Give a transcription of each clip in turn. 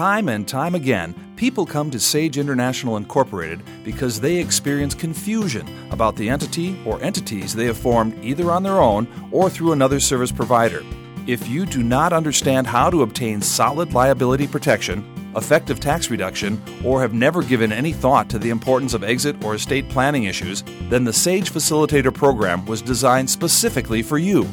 Time and time again, people come to Sage International Incorporated because they experience confusion about the entity or entities they have formed either on their own or through another service provider. If you do not understand how to obtain solid liability protection, effective tax reduction, or have never given any thought to the importance of exit or estate planning issues, then the SAGE Facilitator program was designed specifically for you.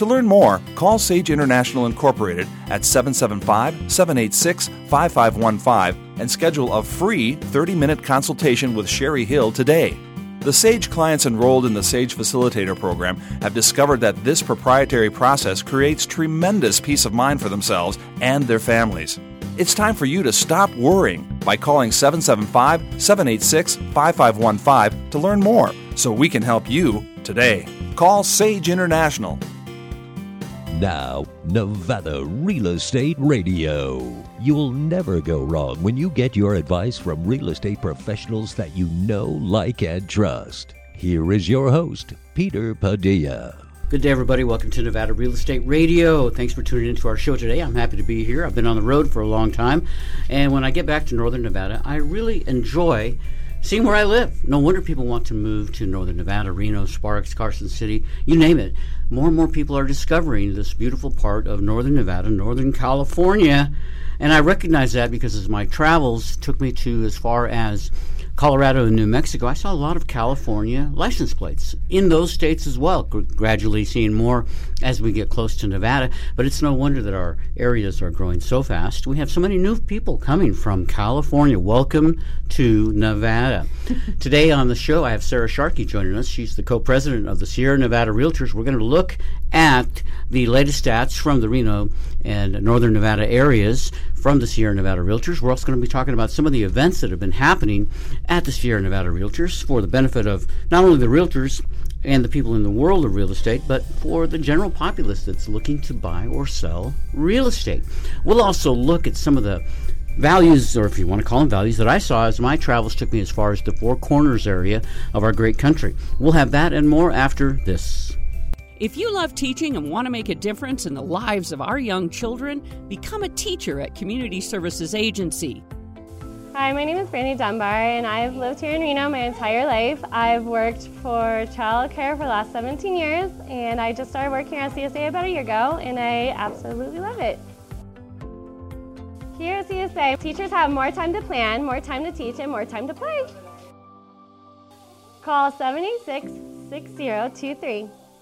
To learn more, call Sage International Incorporated at 775 786 5515 and schedule a free 30 minute consultation with Sherry Hill today. The SAGE clients enrolled in the SAGE Facilitator program have discovered that this proprietary process creates tremendous peace of mind for themselves and their families. It's time for you to stop worrying by calling 775 786 5515 to learn more so we can help you today. Call Sage International now, Nevada Real Estate Radio. You'll never go wrong when you get your advice from real estate professionals that you know, like, and trust. Here is your host, Peter Padilla. Good day, everybody. Welcome to Nevada Real Estate Radio. Thanks for tuning into our show today. I'm happy to be here. I've been on the road for a long time. And when I get back to Northern Nevada, I really enjoy seeing where I live. No wonder people want to move to Northern Nevada, Reno, Sparks, Carson City, you name it. More and more people are discovering this beautiful part of Northern Nevada, Northern California. And I recognize that because as my travels took me to as far as Colorado and New Mexico, I saw a lot of California license plates in those states as well. Gradually seeing more as we get close to Nevada, but it's no wonder that our areas are growing so fast. We have so many new people coming from California. Welcome to Nevada. Today on the show, I have Sara Sharkey joining us. She's the co-president of the Sierra Nevada Realtors. We're going to look at the latest stats from the Reno and Northern Nevada areas from the Sierra Nevada Realtors. We're also going to be talking about some of the events that have been happening at the Sierra Nevada Realtors for the benefit of not only the realtors and the people in the world of real estate, but for the general populace that's looking to buy or sell real estate. We'll also look at some of the values, or if you want to call them values, that I saw as my travels took me as far as the Four Corners area of our great country. We'll have that and more after this. If you love teaching and want to make a difference in the lives of our young children, become a teacher at Community Services Agency. Hi, my name is Brandy Dunbar, and I've lived here in Reno my entire life. I've worked for child care for the last 17 years, and I just started working at CSA about a year ago, and I absolutely love it. Here at CSA, teachers have more time to plan, more time to teach, and more time to play. Call 786 6023.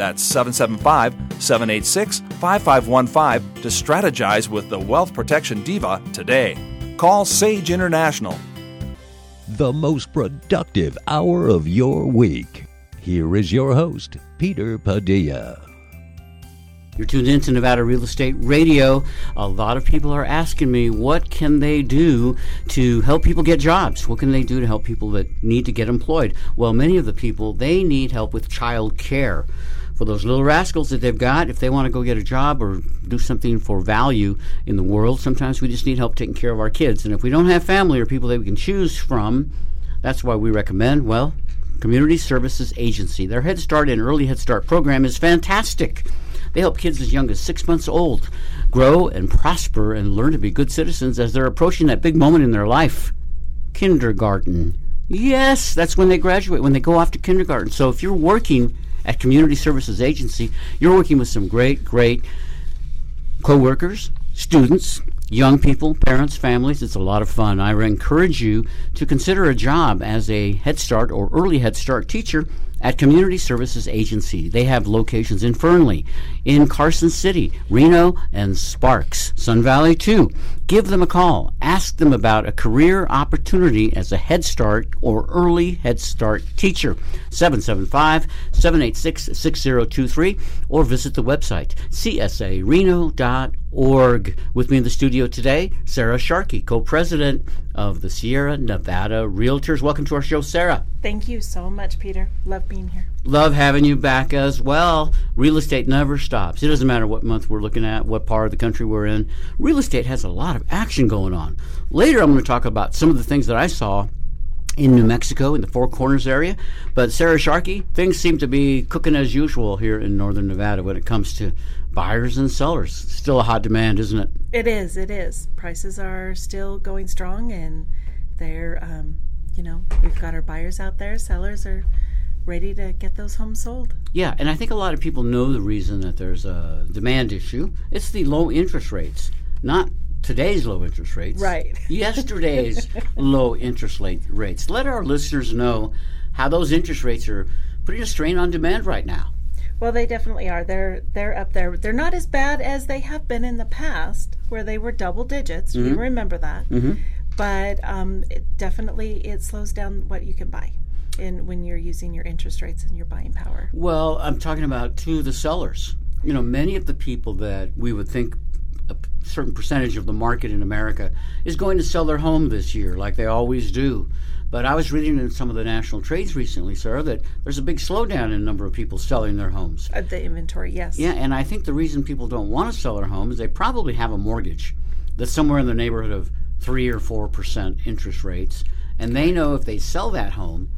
That's 775 786 5515 to strategize with the Wealth Protection Diva today. Call Sage International. The most productive hour of your week. Here is your host, Peter Padilla. You're tuned in to Nevada Real Estate Radio. A lot of people are asking me, what can they do to help people get jobs? What can they do to help people that need to get employed? Well, many of the people, they need help with child care for those little rascals that they've got if they want to go get a job or do something for value in the world. Sometimes we just need help taking care of our kids. And if we don't have family or people that we can choose from, that's why we recommend, well, Community Services Agency. Their Head Start and Early Head Start program is fantastic. They help kids as young as six months old grow and prosper and learn to be good citizens as they're approaching that big moment in their life kindergarten. Yes, that's when they graduate, when they go off to kindergarten. So if you're working at Community Services Agency, you're working with some great, great co-workers, students, young people, parents, families. It's a lot of fun. I encourage you to consider a job as a Head Start or early Head Start teacher at Community Services Agency. They have locations in Fernley, in Carson City, Reno, and Sparks, Sun Valley too. Give them a call. Ask them about a career opportunity as a Head Start or early Head Start teacher. 775 786 6023 or visit the website csareno.org. With me in the studio today, Sara Sharkey, co president of the Sierra Nevada Realtors. Welcome to our show, Sara. Thank you so much, Peter. Love being here. Love having you back as well. Real estate never stops. It doesn't matter what month we're looking at, what part of the country we're in. Real estate has a lot of action going on. Later, I'm going to talk about some of the things that I saw in New Mexico in the Four Corners area. But Sara Sharkey, things seem to be cooking as usual here in northern Nevada when it comes to buyers and sellers. Still a hot demand, isn't it? It is. It is. Prices are still going strong, and they're, um, you know, we've got our buyers out there. Sellers are ready to get those homes sold. Yeah, and I think a lot of people know the reason that there's a demand issue. It's the low interest rates, not today's low interest rates. Right. Yesterday's low interest rate rates. Let our listeners know how those interest rates are putting a strain on demand right now. Well, they definitely are. They're they're up there. They're not as bad as they have been in the past, where they were double digits. You remember that. But um, it definitely it slows down what you can buy, in when you're using your interest rates and your buying power. Well, I'm talking about to the sellers. You know, many of the people that we would think a certain percentage of the market in America is going to sell their home this year, like they always do. But I was reading in some of the national trades recently, Sara, that there's a big slowdown in the number of people selling their homes. Uh, the inventory, yes. Yeah, and I think the reason people don't want to sell their home is they probably have a mortgage that's somewhere in the neighborhood of three or four percent interest rates, and they know if they sell that home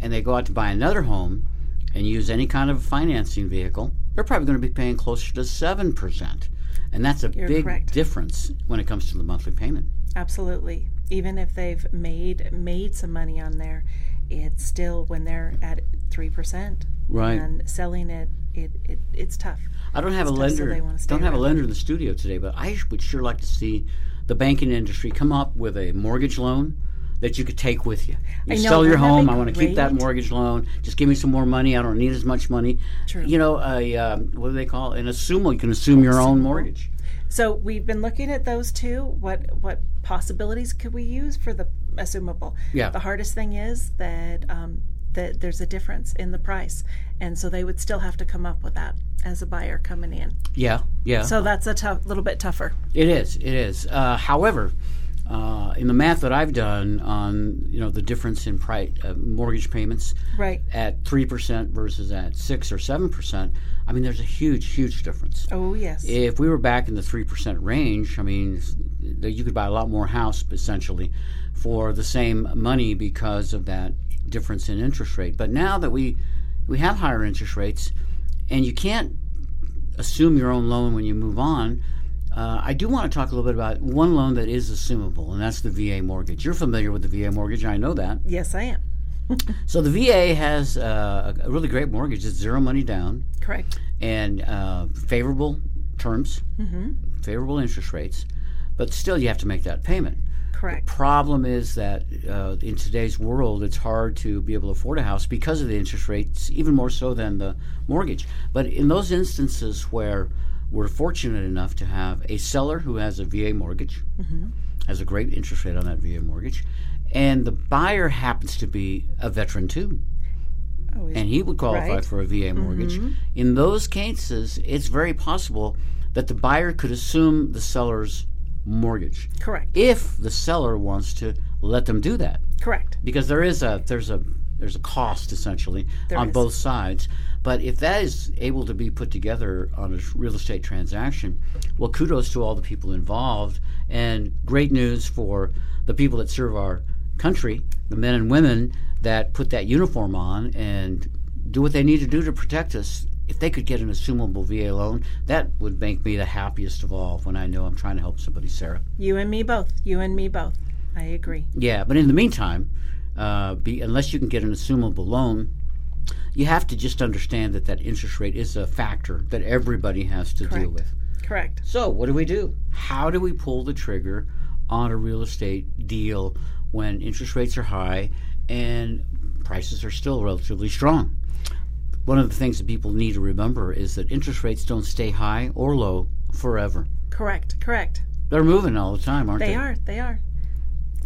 and they go out to buy another home and use any kind of financing vehicle, they're probably going to be paying closer to seven percent, and that's a You're big correct. difference when it comes to the monthly payment. Absolutely. Even if they've made made some money on there, it's still when they're at three percent. Right. And selling it, it, it it's tough. I don't have a It's so lender. they don't have a lender in the studio today, but I would sure like to see the banking industry come up with a mortgage loan that you could take with you. You know, sell your home. I want to keep that mortgage loan. Just give me some more money. I don't need as much money. True. You know, a um, what do they call it? an assumal? You can assume your own mortgage. So we've been looking at those two. What what possibilities could we use for the assumable? Yeah. The hardest thing is that um, that there's a difference in the price, and so they would still have to come up with that as a buyer coming in. Yeah, yeah. So that's a tough, little bit tougher. It is. It is. Uh, however, uh, in the math that I've done on you know the difference in price uh, mortgage payments, Right. at three percent versus at six or seven percent, I mean there's a huge, huge difference. Oh yes. If we were back in the three percent range, I mean you could buy a lot more house essentially for the same money because of that difference in interest rate. But now that we we have higher interest rates, and you can't assume your own loan when you move on. Uh, I do want to talk a little bit about one loan that is assumable, and that's the VA mortgage. You're familiar with the VA mortgage, I know that. yes, I am. So the VA has uh, a really great mortgage. It's zero money down Correct. and uh, favorable terms, favorable interest rates, but still you have to make that payment. Correct. Problem is that uh, in today's world, it's hard to be able to afford a house because of the interest rates, even more so than the mortgage. But in those instances where we're fortunate enough to have a seller who has a VA mortgage, mm-hmm. has a great interest rate on that VA mortgage, and the buyer happens to be a veteran too, Oh, and he would qualify Right. for a VA mortgage. Mm-hmm. In those cases, it's very possible that the buyer could assume the seller's mortgage correct. if the seller wants to let them do that Correct. because there is a there's a there's a cost essentially There on is. both sides but if that is able to be put together on a real estate transaction well kudos to all the people involved and great news for the people that serve our country the men and women that put that uniform on and do what they need to do to protect us if they could get an assumable VA loan, that would make me the happiest of all when I know I'm trying to help somebody, Sara. You and me both. You and me both. I agree. Yeah, but in the meantime, uh, be, unless you can get an assumable loan, you have to just understand that that interest rate is a factor that everybody has to deal with. Correct. So, what do we do? How do we pull the trigger on a real estate deal when interest rates are high and prices are still relatively strong? One of the things that people need to remember is that interest rates don't stay high or low forever. Correct. Correct. They're moving all the time, aren't they? They are. They are.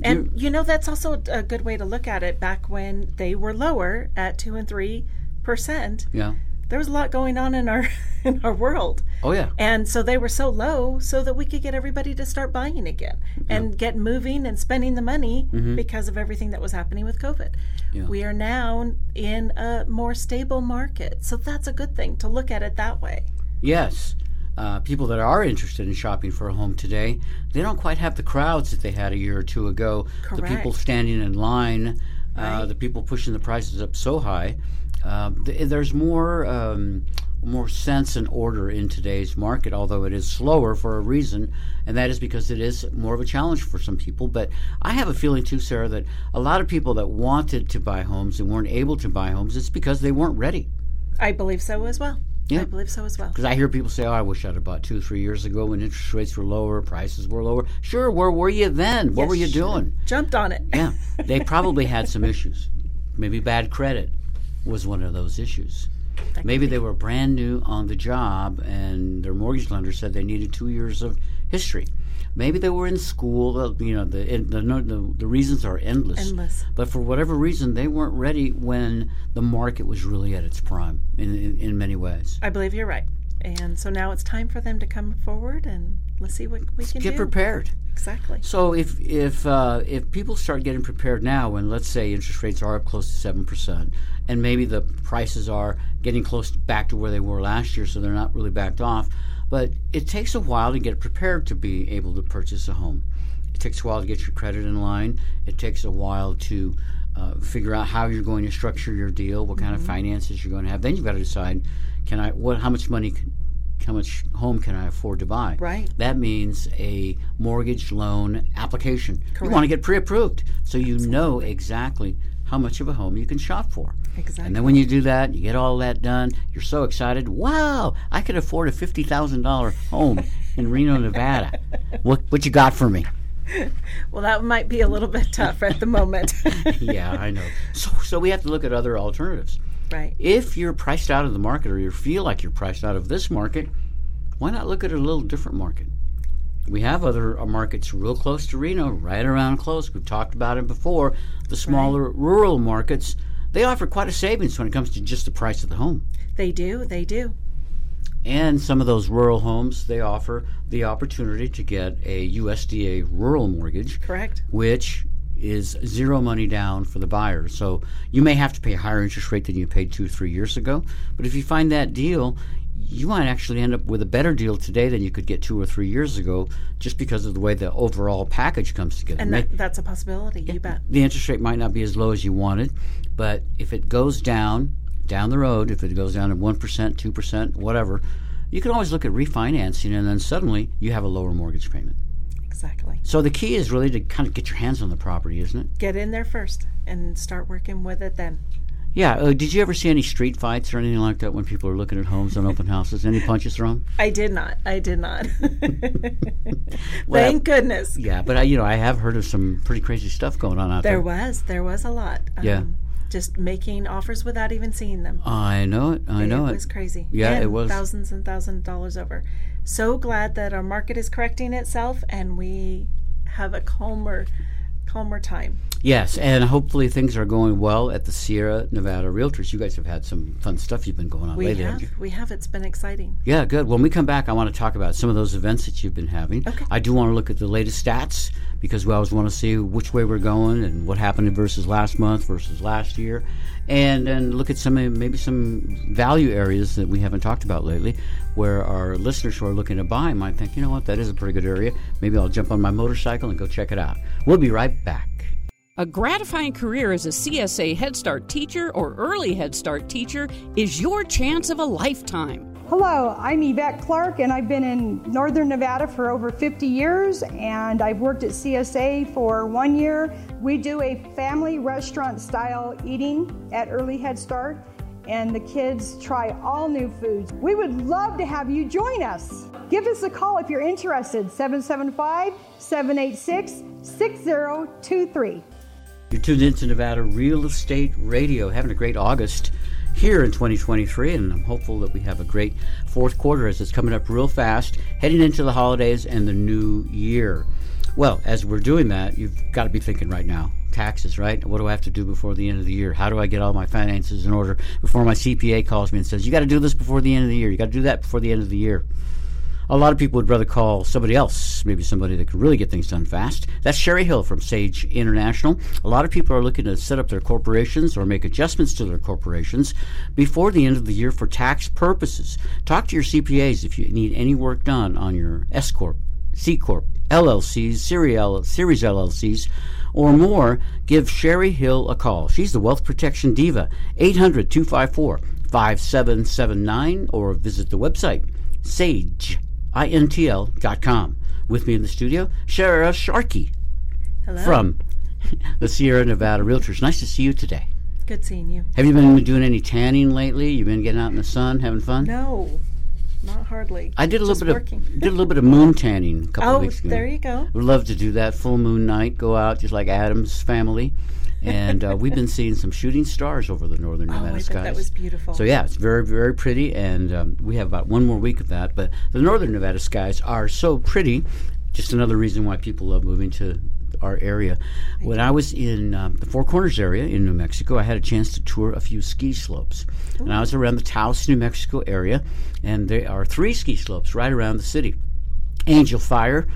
And you know that's also a good way to look at it. Back when they were lower at two and three percent, Yeah. there was a lot going on in our in our world. Oh yeah. And so they were so low so that we could get everybody to start buying again and get moving and spending the money mm-hmm. because of everything that was happening with COVID. Yeah. We are now in a more stable market. So that's a good thing to look at it that way. Yes. Uh, people that are interested in shopping for a home today, they don't quite have the crowds that they had a year or two ago. The people standing in line, uh, Right. the people pushing the prices up so high. Uh, th- there's more um, more sense and order in today's market, although it is slower for a reason, and that is because it is more of a challenge for some people. But I have a feeling too, Sara, that a lot of people that wanted to buy homes and weren't able to buy homes, it's because they weren't ready. I believe so as well. Yeah. I believe so as well. Because I hear people say, "Oh, I wish I'd have bought two or three years ago when interest rates were lower, prices were lower." Sure, where were you then? What were you doing? Jumped on it. Yeah, they probably had some issues. Maybe bad credit was one of those issues. Maybe they were brand new on the job, and their mortgage lender said they needed two years of history. Maybe they were in school. uh, You know, the the the, the, reasons are endless. Endless. But for whatever reason, they weren't ready when the market was really at its prime. In in, in many ways. I believe you're right. And so now it's time for them to come forward and let's see what we can Get do. prepared. Exactly. So if if uh, if people start getting prepared now, and let's say interest rates are up close to seven percent, and maybe the prices are getting close back to where they were last year, so they're not really backed off, but it takes a while to get prepared to be able to purchase a home. It takes a while to get your credit in line. It takes a while to uh, figure out how you're going to structure your deal, what kind of finances you're going to have. Then you've got to decide, can I what how much money. Can, how much home can I afford to buy? Right. That means a mortgage loan application. Correct. You want to get pre-approved, so you know exactly how much of a home you can shop for. Exactly. And then when you do that, you get all that done. You're so excited. Wow! I could afford a fifty thousand dollar home in Reno, Nevada. What what you got for me? Well, that might be a little bit tough at the moment. yeah, I know. So so we have to look at other alternatives. right. If you're priced out of the market, or you feel like you're priced out of this market, why not look at a little different market? We have other uh, markets real close to Reno, right around close. We've talked about it before. The smaller rural markets, they offer quite a savings when it comes to just the price of the home. They do. They do. And some of those rural homes, they offer the opportunity to get a USDA rural mortgage, Correct. which is zero money down for the buyer. So you may have to pay a higher interest rate than you paid two or three years ago. But if you find that deal, you might actually end up with a better deal today than you could get two or three years ago just because of the way the overall package comes together. And that, that's a possibility. You bet. the interest rate might not be as low as you wanted, but if it goes down down the road, if it goes down to one percent, two percent, whatever, you can always look at refinancing, and then suddenly you have a lower mortgage payment. Exactly. So the key is really to kind of get your hands on the property, isn't it? Get in there first and start working with it then. Yeah. Uh, did you ever see any street fights or anything like that when people are looking at homes on open houses? Any punches thrown? I did not. I did not. Well, Thank goodness. Yeah, but I, you know, I have heard of some pretty crazy stuff going on out there. There was. There was a lot. Um, Yeah. Just making offers without even seeing them. I know it. I know it it. was crazy. Yeah, And it was. thousands and thousands of dollars over. So glad that our market is correcting itself and we have a calmer, calmer time. Yes, and hopefully things are going well at the Sierra Nevada Realtors. You guys have had some fun stuff you've been going on We lately, have, we have. It's been exciting. Yeah, good. When we come back, I want to talk about some of those events that you've been having. Okay. I do want to look at the latest stats because we always want to see which way we're going and what happened versus last month versus last year, and and look at some maybe some value areas that we haven't talked about lately, where our listeners who are looking to buy might think, you know what, that is a pretty good area. Maybe I'll jump on my motorcycle and go check it out. We'll be right back. A gratifying career as a CSA Head Start teacher or early Head Start teacher is your chance of a lifetime. Hello, I'm Yvette Clark, and I've been in Northern Nevada for over 50 years, and I've worked at CSA for one year. We do a family restaurant style eating at Early Head Start, and the kids try all new foods. We would love to have you join us. Give us a call if you're interested 775 786 6023. You're tuned into Nevada Real Estate Radio, having a great August here in 2023, and I'm hopeful that we have a great fourth quarter as it's coming up real fast, heading into the holidays and the new year. Well, as we're doing that, you've got to be thinking right now taxes, right? What do I have to do before the end of the year? How do I get all my finances in order before my CPA calls me and says, you got to do this before the end of the year? You got to do that before the end of the year. A lot of people would rather call somebody else, maybe somebody that could really get things done fast. That's Sherry Hill from Sage International. A lot of people are looking to set up their corporations or make adjustments to their corporations before the end of the year for tax purposes. Talk to your CPAs if you need any work done on your S Corp, C Corp, LLCs, Series LLCs, or more, give Sherry Hill a call. She's the Wealth Protection Diva, 800 254 5779, or visit the website, sageintl.com. With me in the studio, Sara Sharkey Hello. from the Sierra Nevada Realtors. Nice to see you today. Good seeing you. Have you been doing any tanning lately? You've been getting out in the sun, having fun? No, not hardly. I did a Just little bit working. of did a little bit of moon tanning a couple Oh, of weeks ago. Oh, there you go. Would love to do that full moon night. Go out just like Addams family, and uh, we've been seeing some shooting stars over the northern Oh, Nevada I skies. that was beautiful. So yeah, it's very very pretty, and um, we have about one more week of that. But the northern Nevada skies are so pretty. Just another reason why people love moving to our area. When I was in um, the Four Corners area in New Mexico, I had a chance to tour a few ski slopes, and I was around the Taos, New Mexico area, and there are three ski slopes right around the city. Angel Fire,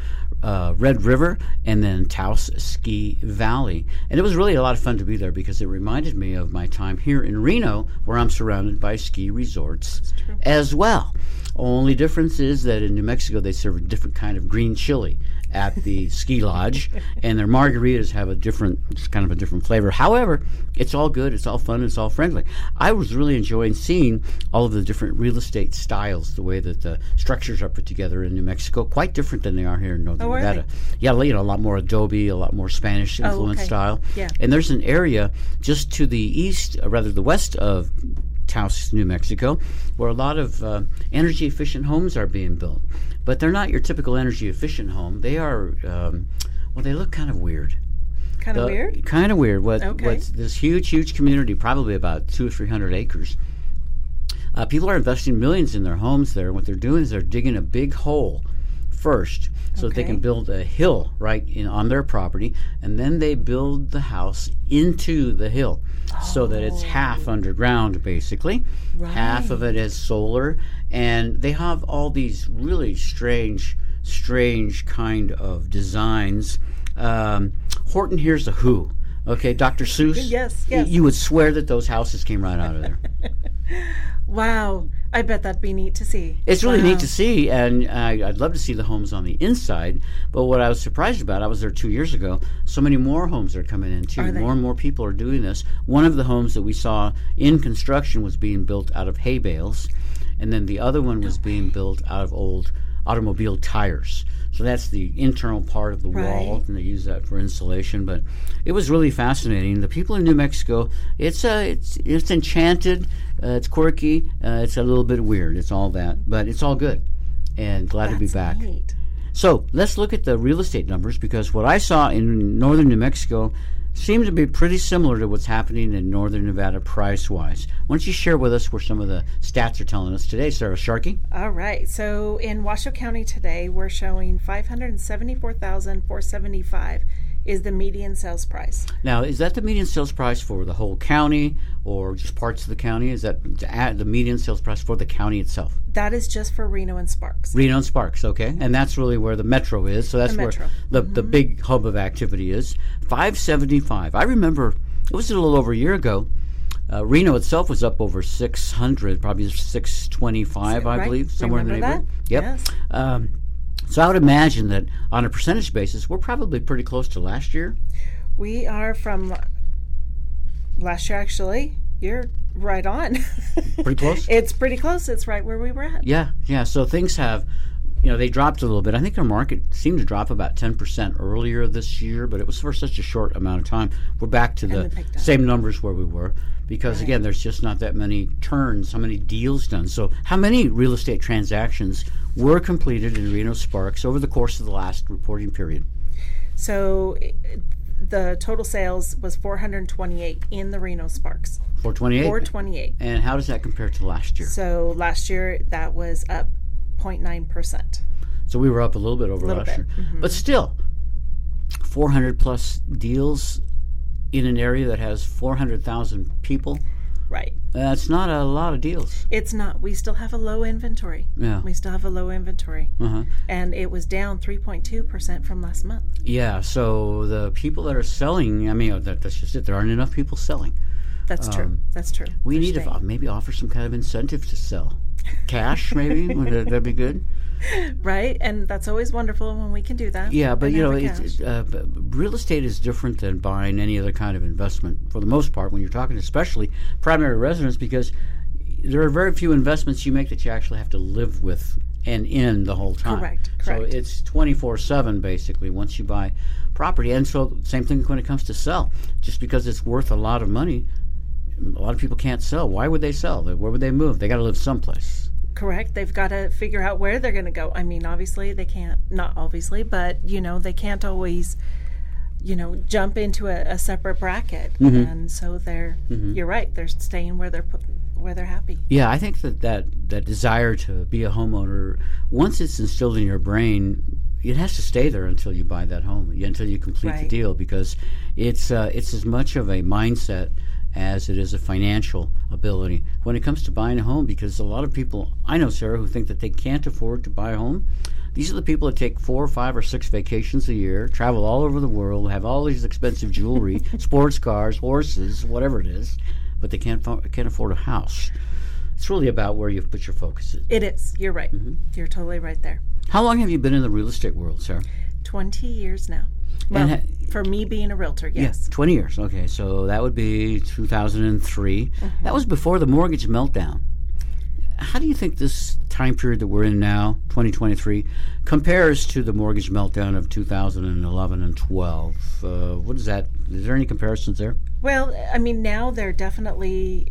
uh, Red River, and then Taos Ski Valley. And it was really a lot of fun to be there because it reminded me of my time here in Reno, where I'm surrounded by ski resorts as well. Only difference is that in New Mexico they serve a different kind of green chili at the ski lodge, and their margaritas have a different, it's kind of a different flavor. However, it's all good, it's all fun, it's all friendly. I was really enjoying seeing all of the different real estate styles, the way that the structures are put together in New Mexico, quite different than they are here in Northern Oh, Nevada. Yeah, you know, a lot more adobe, a lot more Spanish oh, influence okay. style. Yeah. And there's an area just to the east, or rather the west of Taos, New Mexico, where a lot of uh, energy efficient homes are being built. But they're not your typical energy efficient home. They are, um, well, they look kind of weird. Kind of weird. Kind of weird. What, Okay. What's this huge, huge community, probably about two or three hundred acres. Uh, people are investing millions in their homes there. And what they're doing is they're digging a big hole first so that they can build a hill right in, on their property. And then they build the house into the hill so that it's half underground, basically. Half of it is solar. And they have all these really strange, strange kind of designs. Um, Horton here's the Who. Okay, Dr. Seuss. Yes, yes. You would swear that those houses came right out of there. Wow. I bet that'd be neat to see. It's really Wow. neat to see, and I, I'd love to see the homes on the inside. But what I was surprised about, I was there two years ago. So many more homes are coming in too. More and more people are doing this. One of the homes that we saw in construction was being built out of hay bales, and then the other one was being built out of old automobile tires. So that's the internal part of the wall, and they use that for insulation. But it was really fascinating. The people in New Mexico, it's uh, it's it's enchanted, uh, it's quirky, uh, it's a little bit weird. It's all that, but it's all good. And glad to be back. neat. So let's look at the real estate numbers because what I saw in northern New Mexico Seem to be pretty similar to what's happening in northern Nevada price wise. Why don't you share with us where some of the stats are telling us today, Sara Sharkey? All right. So in Washoe County today, we're showing 574,475 is the median sales price. Now, is that the median sales price for the whole county or just parts of the county? Is that the median sales price for the county itself? That is just for Reno and Sparks. Reno and Sparks, okay, and that's really where the metro is. So that's The where the the big hub of activity is. Five seventy five. I remember it was a little over a year ago. Uh, Reno itself was up over six hundred, probably six twenty five, I Right. believe, somewhere in the neighborhood. that? Yep. Yes. Um, so I would imagine that on a percentage basis, we're probably pretty close to last year. We are from last year, actually. You're right on. Pretty close. it's pretty close. It's right where we were at. Yeah, yeah. So things have, you know, they dropped a little bit. I think our market seemed to drop about 10% earlier this year, but it was for such a short amount of time. We're back to the then picked up. same numbers where we were because, again, there's just not that many turns, how many deals done. So, how many real estate transactions were completed in Reno Sparks over the course of the last reporting period? So the total sales was 428 in the Reno Sparks. 428. 428. And how does that compare to last year? So last year that was up 0.9%. So we were up a little bit over Little last bit, Mm-hmm. year. But still, 400 plus deals in an area that has 400,000 people. Right. That's not a lot of deals. It's not. We still have a low inventory. Yeah. We still have a low inventory. Uh-huh. And it was down 3.2% from last month. Yeah, so the people that are selling, I mean, that's just it. There aren't enough people selling. That's true. That's true. Um, We They're need to staying. uh, maybe offer some kind of incentive to sell. Cash, maybe? Would that that'd be good? Right? And that's always wonderful when we can do that. Yeah, but you know, uh, real estate is different than buying any other kind of investment for the most part when you're talking especially primary residence because there are very few investments you make that you actually have to live with and in the whole time. Correct, correct. So it's 24/7 basically once you buy property. And so same thing when it comes to sell. Just because it's worth a lot of money, a lot of people can't sell. Why would they sell? Where would they move? They got to live someplace. Correct. They've got to figure out where they're going to go. I mean, obviously, they can't, not obviously, but, you know, they can't always, you know, jump into a, a separate bracket. Mm-hmm. And so they're, you're right, they're staying where they're, put, where they're happy. Yeah, I think that, that that desire to be a homeowner, once it's instilled in your brain, it has to stay there until you buy that home, until you complete the deal, because it's uh, it's as much of a mindset as it is a financial ability when it comes to buying a home. Because a lot of people I know, Sara, who think that they can't afford to buy a home. These are the people that take four or five or six vacations a year, travel all over the world, have all these expensive jewelry, sports cars, horses, whatever it is, but they can't fo- can't afford a house. It's really about where you've put your focus. It is. You're right. Mm-hmm. You're totally right there. How long have you been in the real estate world, Sara? 20 years now. Well, ha- for me being a realtor, yes. 20 years. Okay, so that would be 2003. That was before the mortgage meltdown. How do you think this time period that we're in now, 2023, compares to the mortgage meltdown of 2011 and 12? Uh, what is that? Is there any comparisons there? Well, I mean, now they're definitely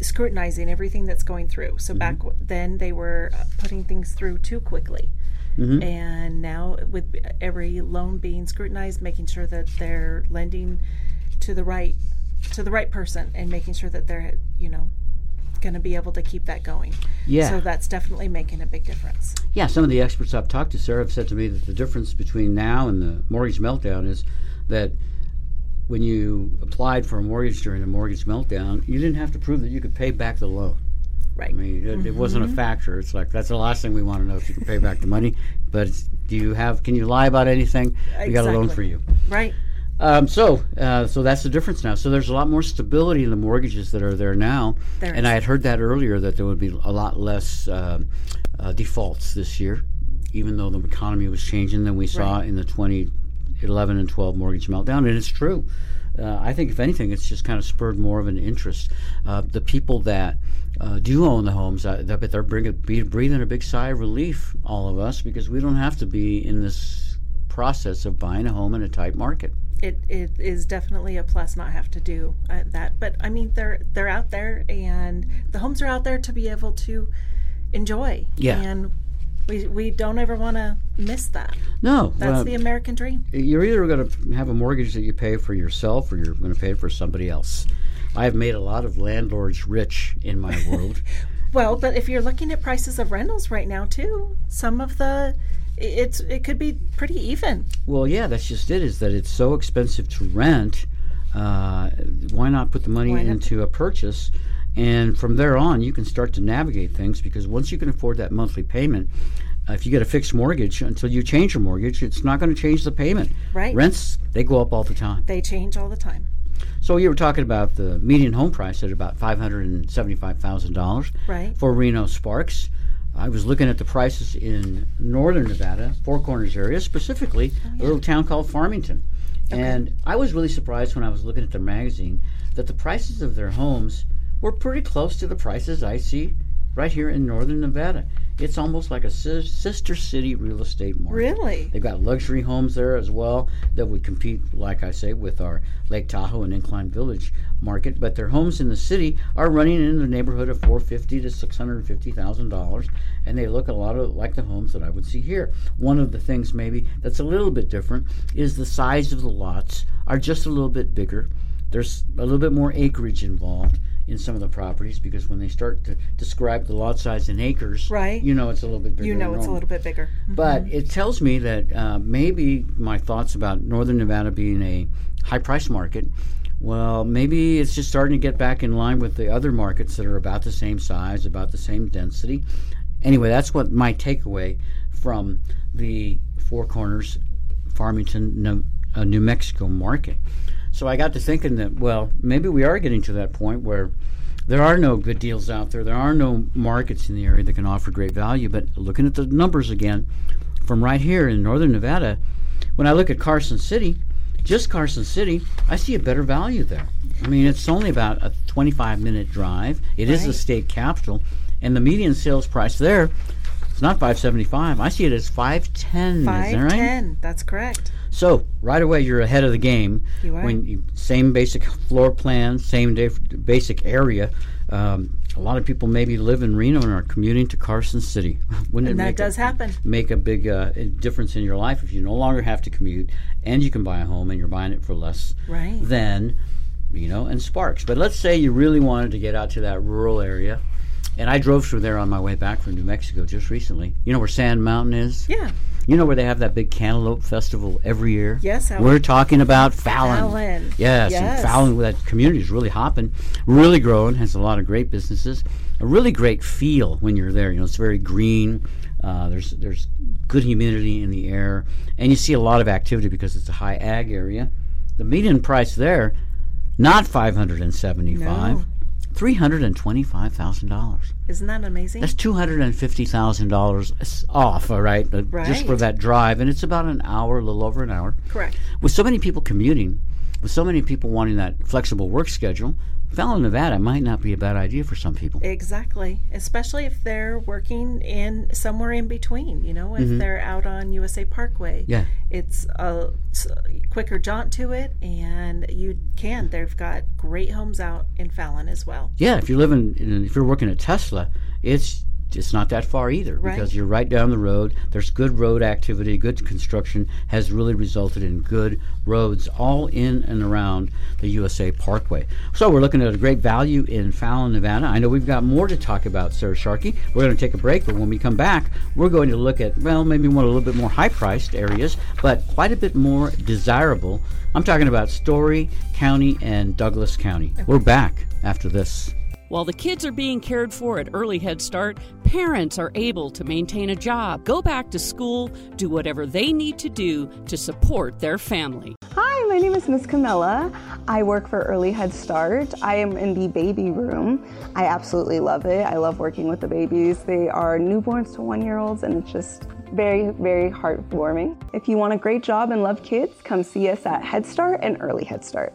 scrutinizing everything that's going through. So back then, they were uh, putting things through too quickly. Mm-hmm. And now, with every loan being scrutinized, making sure that they're lending to the right to the right person, and making sure that they're you know going to be able to keep that going. Yeah. So that's definitely making a big difference. Yeah, some of the experts I've talked to, Sara, have said to me that the difference between now and the mortgage meltdown is that when you applied for a mortgage during the mortgage meltdown, you didn't have to prove that you could pay back the loan. Right. I mean, it, it wasn't a factor. It's like that's the last thing we want to know if you can pay back the money. But it's, do you have? Can you lie about anything? We got a loan Exactly. for you. right. Um, so, uh, so that's the difference now. So there's a lot more stability in the mortgages that are there now. There and is. I had heard that earlier that there would be a lot less um uh, defaults this year, even though the economy was changing than we saw in the 2011 and 12 mortgage meltdown. And it's true. Uh, I think, if anything, it's just kind of spurred more of an interest. Uh, the people that uh, do own the homes, I, bet they're bringing, be, breathing a big sigh of relief, all of us, because we don't have to be in this process of buying a home in a tight market. it, it is definitely a plus not have to do uh, that but i mean they're they're out there and the homes are out there to be able to enjoy Yeah. and we, we don't ever want to miss that No, that's well, the american dream you're either going to have a mortgage that you pay for yourself or you're going to pay it for somebody else. I've made a lot of landlords rich in my world. well but if you're looking at prices of rentals right now too some of the it's it could be pretty even well, yeah, that's just it. Is that it's so expensive to rent? Uh, why not put the money Why not? into a purchase? And from there on, you can start to navigate things because once you can afford that monthly payment, uh, if you get a fixed mortgage until you change your mortgage, it's not going to change the payment. Right. Rents they go up all the time. they change all the time So you were talking about the median home price at about five hundred and seventy-five thousand dollars Right. for Reno Sparks. I was looking at the prices in northern Nevada, Four Corners area, specifically oh, a little town called Farmington. And I was really surprised when I was looking at their magazine that the prices of their homes were pretty close to the prices I see right here in northern Nevada. It's almost like a sis- sister city real estate market. Really? They've got luxury homes there as well that would compete, like I say, with our Lake Tahoe and Incline Village market. But their homes in the city are running in the neighborhood of four fifty to six hundred fifty thousand dollars, and they look a lot of like the homes that I would see here. One of the things maybe that's a little bit different is the size of the lots are just a little bit bigger. There's a little bit more acreage involved in some of the properties because when they start to describe the lot size in acres, Right. you know it's a little bit bigger. You know it's a little bit bigger. But it tells me that uh, maybe my thoughts about Northern Nevada being a high price market, well, maybe it's just starting to get back in line with the other markets that are about the same size, about the same density. Anyway, that's what my takeaway from the Four Corners Farmington, New, uh, New Mexico market. So I got to thinking that, well, maybe we are getting to that point where there are no good deals out there. There are no markets in the area that can offer great value. But looking at the numbers again, from right here in northern Nevada, when I look at Carson City, just Carson City, I see a better value there. I mean, it's only about a 25 minute drive. It is the state capital, and the median sales price there, it's not 575. I see it as 510. is that right? That's correct. So right away, you're ahead of the game. You are. When you, same basic floor plan, same basic area. Um, a lot of people maybe live in Reno and are commuting to Carson City. Wouldn't And it that does a, happen. make a big uh, difference in your life if you no longer have to commute and you can buy a home and you're buying it for less Right. than Reno and Sparks. But let's say you really wanted to get out to that rural area. And I drove through there on my way back from New Mexico just recently. You know where Sand Mountain is? Yeah. You know where they have that big cantaloupe festival every year? Yes. We're talking about Fallon. Fallon. Yes, Yes. Fallon, that community is really hopping, really growing, has a lot of great businesses, a really great feel when you're there. You know, it's very green. Uh, there's there's good humidity in the air, and you see a lot of activity because it's a high ag area. The median price there, not five hundred and seventy-five, No. Three hundred and twenty-five thousand dollars. Isn't that amazing? That's two hundred and fifty thousand dollars off, all right, uh, just for that drive, and it's about an hour, a little over an hour. correct. With so many people commuting, with so many people wanting that flexible work schedule, Fallon, Nevada might not be a bad idea for some people. Exactly. Especially if they're working in somewhere in between, you know, if they're out on USA Parkway. Mm-hmm. Yeah. It's a, it's a quicker jaunt to it, and you can. They've got great homes out in Fallon as well. Yeah, if you're living, in, if you're working at Tesla, it's it's not that far either Right. because you're right down the road. There's good road activity, good construction has really resulted in good roads all in and around the USA Parkway. So we're looking at a great value in Fallon, Nevada. I know we've got more to talk about, Sara Sharkey. We're going to take a break, but when we come back, we're going to look at well, maybe one a little bit more high-priced areas, but quite a bit more desirable. I'm talking about Storey County and Douglas County. We're back after this. While the kids are being cared for at Early Head Start, parents are able to maintain a job, go back to school, do whatever they need to do to support their family. Hi, my name is Miss Camilla. I work for Early Head Start. I am in the baby room. I absolutely love it. I love working with the babies. They are newborns to one year olds, and it's just very, very heartwarming. If you want a great job and love kids, come see us at Head Start and Early Head Start.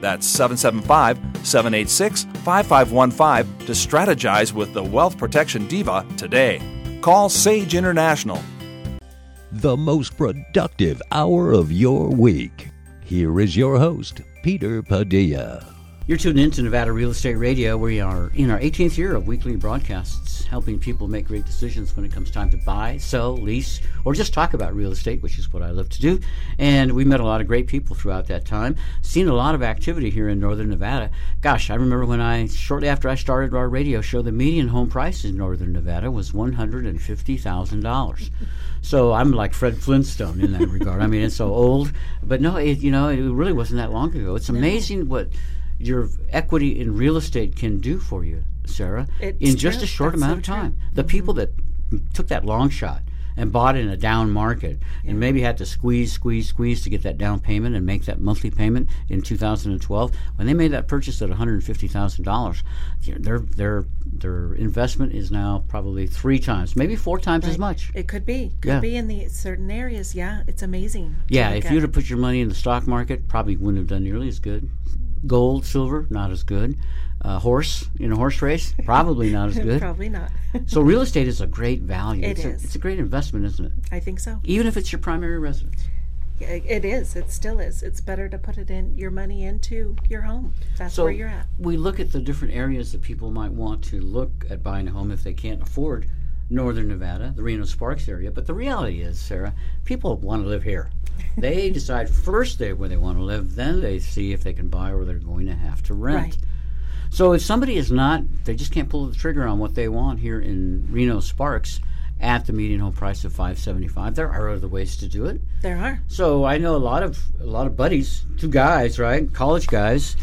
That's 775 786 5515 to strategize with the Wealth Protection Diva today. Call Sage International. The most productive hour of your week. Here is your host, Peter Padilla. You're tuned in to Nevada Real Estate Radio. We are in our 18th year of weekly broadcasts, helping people make great decisions when it comes time to buy, sell, lease, or just talk about real estate, which is what I love to do. And we met a lot of great people throughout that time, seen a lot of activity here in northern Nevada. Gosh, I remember when I, shortly after I started our radio show, the median home price in northern Nevada was $150,000. So I'm like Fred Flintstone in that regard. I mean, it's so old, but no, it, you know, it really wasn't that long ago. It's amazing what your equity in real estate can do for you, Sara, It's in just true. a short That's amount so of true. time. The people mm-hmm. that took that long shot and bought in a down market and maybe had to squeeze, squeeze, squeeze to get that down payment and make that monthly payment in 2012, when they made that purchase at $150,000, you know, their their their investment is now probably three times, maybe four times as much. It could be. Could Yeah. be in the certain areas. Yeah, it's amazing. Yeah, if you'd have put your money in the stock market, probably wouldn't have done nearly as good. Gold, silver, not as good. Uh, horse in a horse race, probably not as good. Probably not. So real estate is a great value. It it's A, it's a great investment, isn't it? I think so. Even if it's your primary residence. It is. It still is. It's better to put it in your money into your home. That's So where you're at. we look at the different areas that people might want to look at buying a home if they can't afford northern Nevada, the Reno Sparks area. But the reality is, Sara, people want to live here. They decide first they where they want to live, then they see if they can buy or they're going to have to rent. Right. So if somebody is not, they just can't pull the trigger on what they want here in Reno Sparks at the median home price of 575. There are other ways to do it. There are. So I know a lot of a lot of buddies, two guys, right, college guys,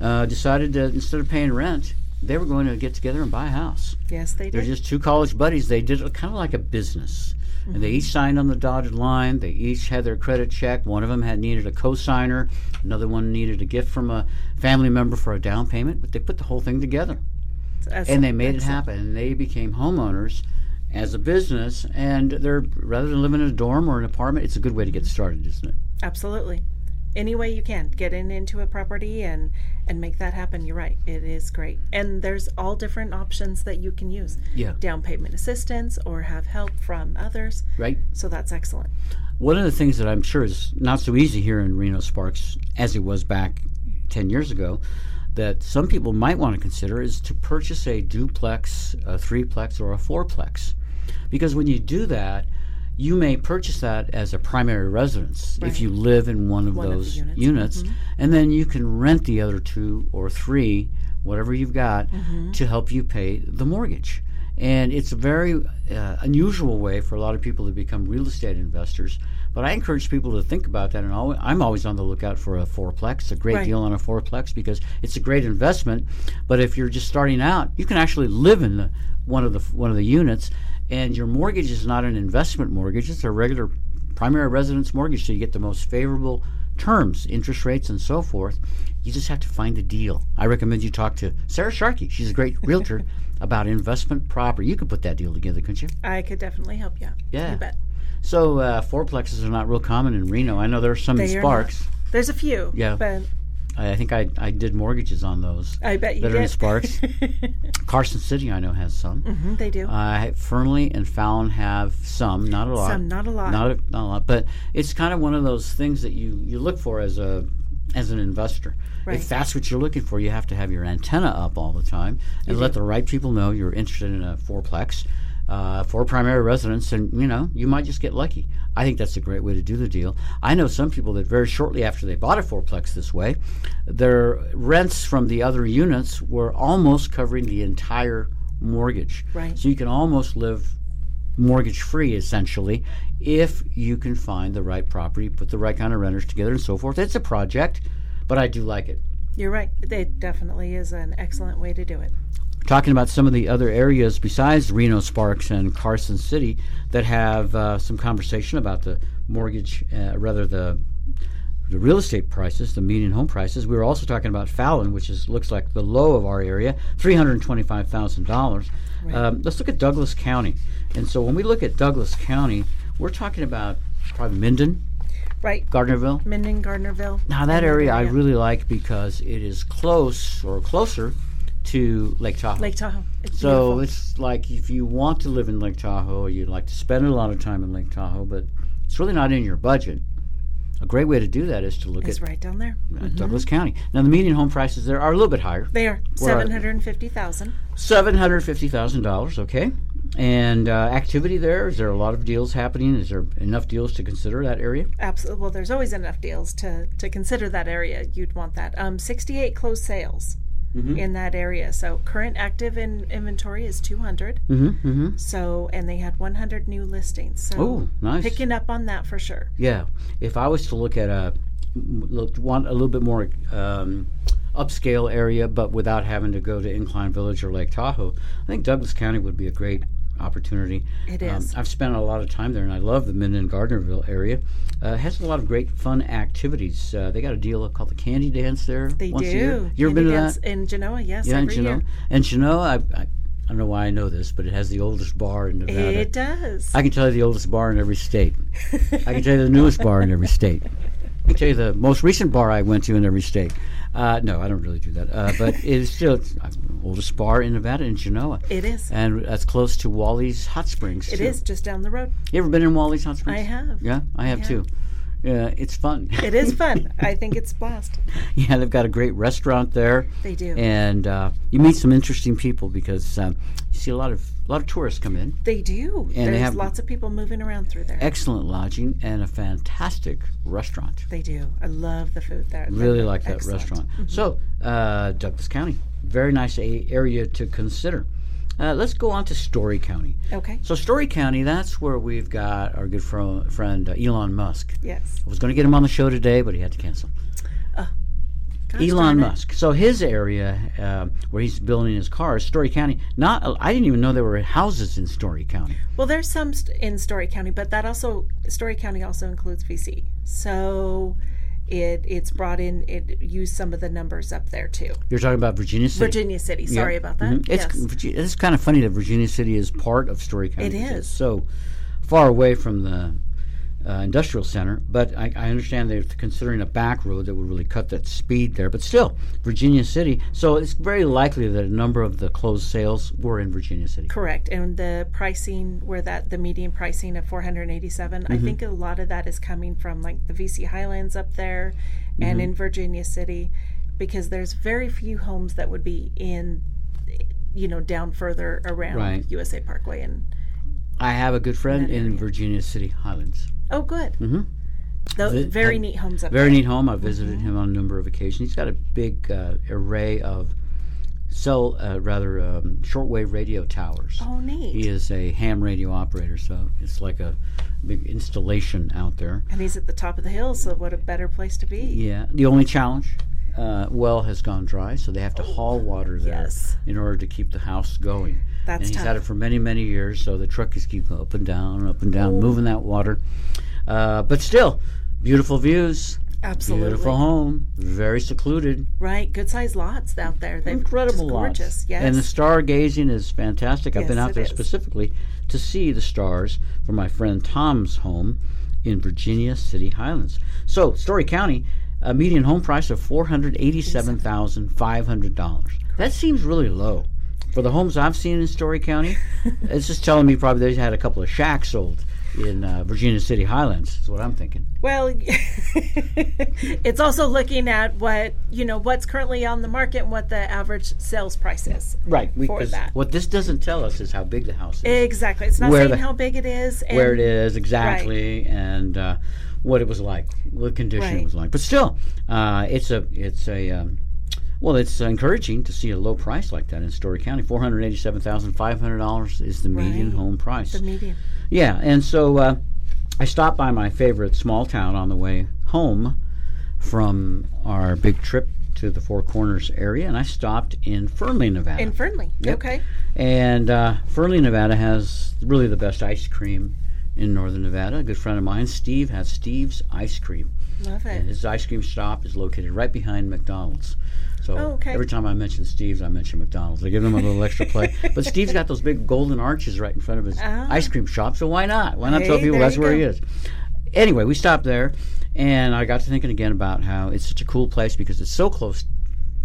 uh, decided that instead of paying rent, they were going to get together and buy a house. Yes, they did They're just two college buddies. They did it kind of like a business, and they each signed on the dotted line. They each had their credit check One of them had needed a co-signer. Another one needed a gift from a family member for a down payment. But they put the whole thing together That's and they made it happen. And they became homeowners as a business. And they're rather than living in a dorm or an apartment, it's a good way to get started, isn't it? Absolutely. Any way you can get in into a property and and make that happen. You're right. It is great. And there's all different options that you can use. Yeah. Down payment assistance or have help from others. Right. So that's excellent. One of the things that I'm sure is not so easy here in Reno Sparks as it was back 10 years ago that some people might want to consider is to purchase a duplex, a threeplex, or a fourplex. Because when you do that, you may purchase that as a primary residence if you live in one of One of those units. units, and then you can rent the other two or three, whatever you've got, Mm-hmm. to help you pay the mortgage. And it's a very uh, unusual way for a lot of people to become real estate investors. But I encourage people to think about that, and always, I'm always on the lookout for a fourplex, a great Right. deal on a fourplex because it's a great investment. But if you're just starting out, you can actually live in the, one of the one of the units, and your mortgage is not an investment mortgage; it's a regular primary residence mortgage, so you get the most favorable terms, interest rates, and so forth. You just have to find a deal. I recommend you talk to Sara Sharkey. She's a great realtor about investment property. You could put that deal together, couldn't you? I could definitely help you. Yeah. You bet. So uh, fourplexes are not real common in Reno. I know there are some in They are Sparks. There's a few. Yeah. But I, I think I, I did mortgages on those. I bet you that are in did. Sparks. Carson City, I know, has some. Mhm, they do. Uh, Fernley and Fallon have some, not a lot. Some, not a lot. Not a, not a lot, but it's kind of one of those things that you, you look for as a as an investor. Right. If that's what you're looking for, you have to have your antenna up all the time and let the right people know you're interested in a fourplex uh, for primary residence, and you know you might just get lucky. I think that's a great way to do the deal. I know some people that very shortly after they bought a fourplex this way, their rents from the other units were almost covering the entire mortgage. Right. So you can almost live mortgage free essentially if you can find the right property, put the right kind of renters together, and so forth. It's a project, but I do like it. You're right. It definitely is an excellent way to do it. Talking about some of the other areas besides Reno Sparks and Carson City that have uh, some conversation about the mortgage, uh, rather the the real estate prices, the median home prices. We were also talking about Fallon, which is looks like the low of our area, three hundred twenty-five thousand dollars. Um, let's look at Douglas County. And so when we look at Douglas County, we're talking about probably Minden, Right. Gardnerville. Minden, Gardnerville. Now that area I really like because it is close or closer to Lake Tahoe. Lake Tahoe. It's So beautiful. it's like if you want to live in Lake Tahoe, or you'd like to spend a lot of time in Lake Tahoe, but it's really not in your budget. A great way to do that is to look It's at right down there. uh, Douglas County. Now the median home prices there are a little bit higher, They are seven hundred and fifty thousand. seven hundred fifty thousand dollars. Okay, and uh, activity there is there a lot of deals happening? Is there enough deals to consider that area? Absolutely. Well, there's always enough deals to to consider that area. You'd want that. Um, sixty-eight closed sales Mm-hmm. in that area. So current active in inventory is two hundred. Mm-hmm. Mm-hmm. So and they had one hundred new listings. So Oh, nice. picking up on that for sure. Yeah, if I was to look at a look want a little bit more um, upscale area, but without having to go to Incline Village or Lake Tahoe, I think Douglas County would be a great opportunity. It is. Um. I've spent a lot of time there, and I love the Minden Gardnerville area. Uh, it has a lot of great fun activities. Uh, they got a deal called the Candy Dance there. They once do. A year. You ever been to Dance that? in Genoa? Yes, Yeah, in every Genoa. year. And Genoa, I, I, I don't know why I know this, but it has the oldest bar in Nevada. It does. I can tell you the oldest bar in every state. I can tell you the newest bar in every state. I can tell you the most recent bar I went to in every state. Uh, no, I don't really do that. Uh, but it is still it's the oldest bar in Nevada in Genoa. It is. And that's close to Walley's Hot Springs. It too. is just down the road. You ever been in Walley's Hot Springs? I have. Yeah, I have have. too. Yeah, it's fun. It is fun. I think it's blast. yeah, they've got a great restaurant there. They do. And uh, you meet some interesting people because um, you see a lot of a lot of tourists come in. They do. and There's have- lots of people moving around through there. Excellent lodging and a fantastic restaurant. They do. I love the food there. Really They're like that excellent. restaurant. Mhm. So, uh, Douglas County, very nice a- area to consider. Uh, let's go on to Storey County. Okay. So, Storey County, that's where we've got our good fro- friend uh, Elon Musk. Yes. I was going to get him on the show today, but he had to cancel. Gosh Elon. Musk. So his area um, where he's building his cars, Storey County. Not, I didn't even know there were houses in Storey County. Well, there's some st- in Storey County, but that also Storey County also includes VC. So it it's brought in it used some of the numbers up there too. You're talking about Virginia City. Virginia City. Sorry Yeah. about that. Mhm. It's yes. It's kind of funny that Virginia City is part of Storey County. It. It's so far away from the uh, industrial center, but I, I understand they're considering a back road that would really cut that speed there. But still, Virginia City. So it's very likely that a number of the closed sales were in Virginia City. Correct. And the pricing where that the median pricing of 487, Mm-hmm. I think a lot of that is coming from like the VC Highlands up there and Mm-hmm. in Virginia City because there's very few homes that would be in you know down further around Right. USA Parkway and I have a good friend in. Virginia City Highlands. Oh good. Mhm. Tho- The- very neat homes up Very there. neat home. I've visited him on a number of occasions. He's got a big uh, array of cell, uh, rather um, shortwave radio towers. Oh neat. He is a ham radio operator, so it's like a big installation out there. And he's at the top of the hill, so what a better place to be. Yeah. The only challenge, uh, well has gone dry, so they have to haul water there Yes. in order to keep the house going. That's and he's tough. had it for many, many years, so the truck is keeping up and down, up and down, moving that water. Uh, but still, beautiful views. Absolutely. Beautiful home, very secluded, Right. Good sized lots out there. They're incredible just gorgeous. lots. Yes. And the stargazing is fantastic. I've been out there is. specifically to see the stars from my friend Tom's home in Virginia City Highlands. So, Storey County, a median home price of four hundred eighty-seven thousand five hundred dollars. That seems really low for the homes I've seen in Storey County. it's just telling me probably they had a couple of shacks sold in uh, Virginia City Highlands. Is what I'm thinking. Well, it's also looking at what you know what's currently on the market and what the average sales price is. Right. For that. What this doesn't tell us is how big the house is. Exactly. It's not Where saying the- how big it is. And where it is exactly and uh, what it was like, what condition it was like. But still, uh, it's a it's a um, well, it's encouraging to see a low price like that in Storey County. Four hundred eighty-seven thousand five hundred dollars is the median Right. home price. The median. Yeah, and so uh, I stopped by my favorite small town on the way home from our big trip to the Four Corners area, and I stopped in Fernley, Nevada. In Fernley. Yep. Okay. And uh, Fernley, Nevada has really the best ice cream in northern Nevada. A good friend of mine, Steve, has Steve's Ice Cream. Love And his ice cream shop is located right behind McDonald's. So Oh, okay. every time I mention Steve's, I mention McDonald's. I give them a little extra play. But Steve's got those big golden arches right in front of his Ah. ice cream shop, so why not? Why not tell people that's where he is? Anyway, we stopped there, and I got to thinking again about how it's such a cool place because it's so close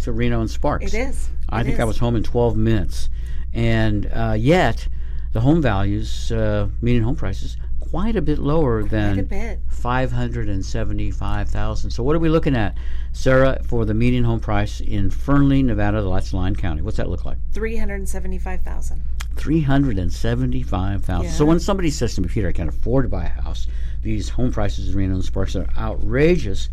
to Reno and Sparks. It is. I It think I was home in 12 minutes. And uh, yet, the home values, uh, median home prices, quite a bit lower than bit. 575000 So, what are we looking at, Sara, for the median home price in Fernley, Nevada, that's Lyon County? What's that look like? Three hundred seventy-five thousand. 375000 So, when somebody says to me, Peter, I can't afford to buy a house, these home prices in Reno and Sparks are outrageous.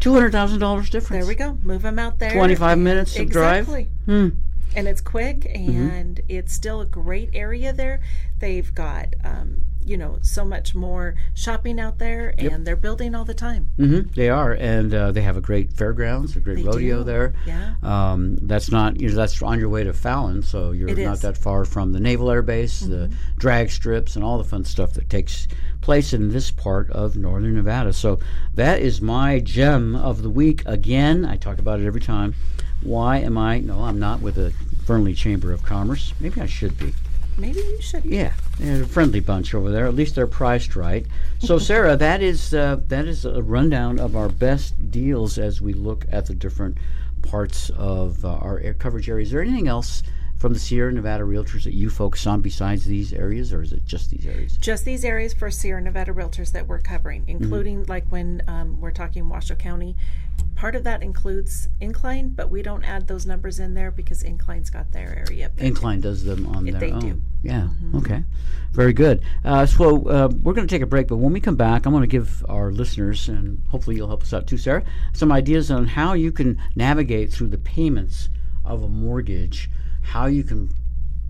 $200,000 difference. There we go. Move them out there. 25 minutes of drive? Exactly. Hmm. And it's quick, Mm-hmm. and it's still a great area there. They've got, um, you know, so much more shopping out there, and they're building all the time. hmm they are, and uh, they have a great fairgrounds, a great They rodeo do. there. Yeah. Um, that's not you know that's on your way to Fallon, so you're It not is. that far from the Naval Air Base, the drag strips, and all the fun stuff that takes place in this part of northern Nevada. So that is my gem of the week. Again, I talk about it every time. Why am I? No, I'm not with the Fernley Chamber of Commerce. Maybe I should be. Maybe you should. Yeah, they're a friendly bunch over there. At least they're priced right. So, Sara, that is uh, that is a rundown of our best deals as we look at the different parts of uh, our air coverage areas. Is there anything else from the Sierra Nevada Realtors that you focus on besides these areas, or is it just these areas? Just these areas for Sierra Nevada Realtors that we're covering, including Mm-hmm. like when um, we're talking Washoe County. Part of that includes Incline, but we don't add those numbers in there because Incline's got their area. there. Incline does them on If their they own. do. Yeah. Okay. Very good. Uh, so uh, we're going to take a break, but when we come back, I'm going to give our listeners, and hopefully you'll help us out too, Sara, some ideas on how you can navigate through the payments of a mortgage, how you can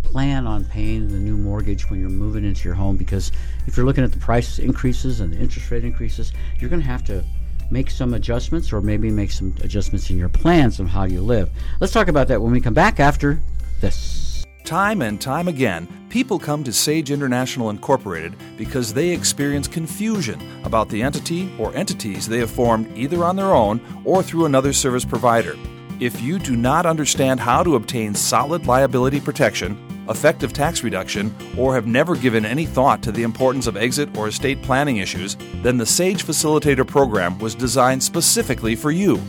plan on paying the new mortgage when you're moving into your home because if you're looking at the price increases and the interest rate increases, you're going to have to make some adjustments or maybe make some adjustments in your plans of how you live. Let's talk about that when we come back after this. Time and time again, people come to Sage International Incorporated because they experience confusion about the entity or entities they have formed either on their own or through another service provider. If you do not understand how to obtain solid liability protection, effective tax reduction, or have never given any thought to the importance of exit or estate planning issues, then the SAGE Facilitator program was designed specifically for you.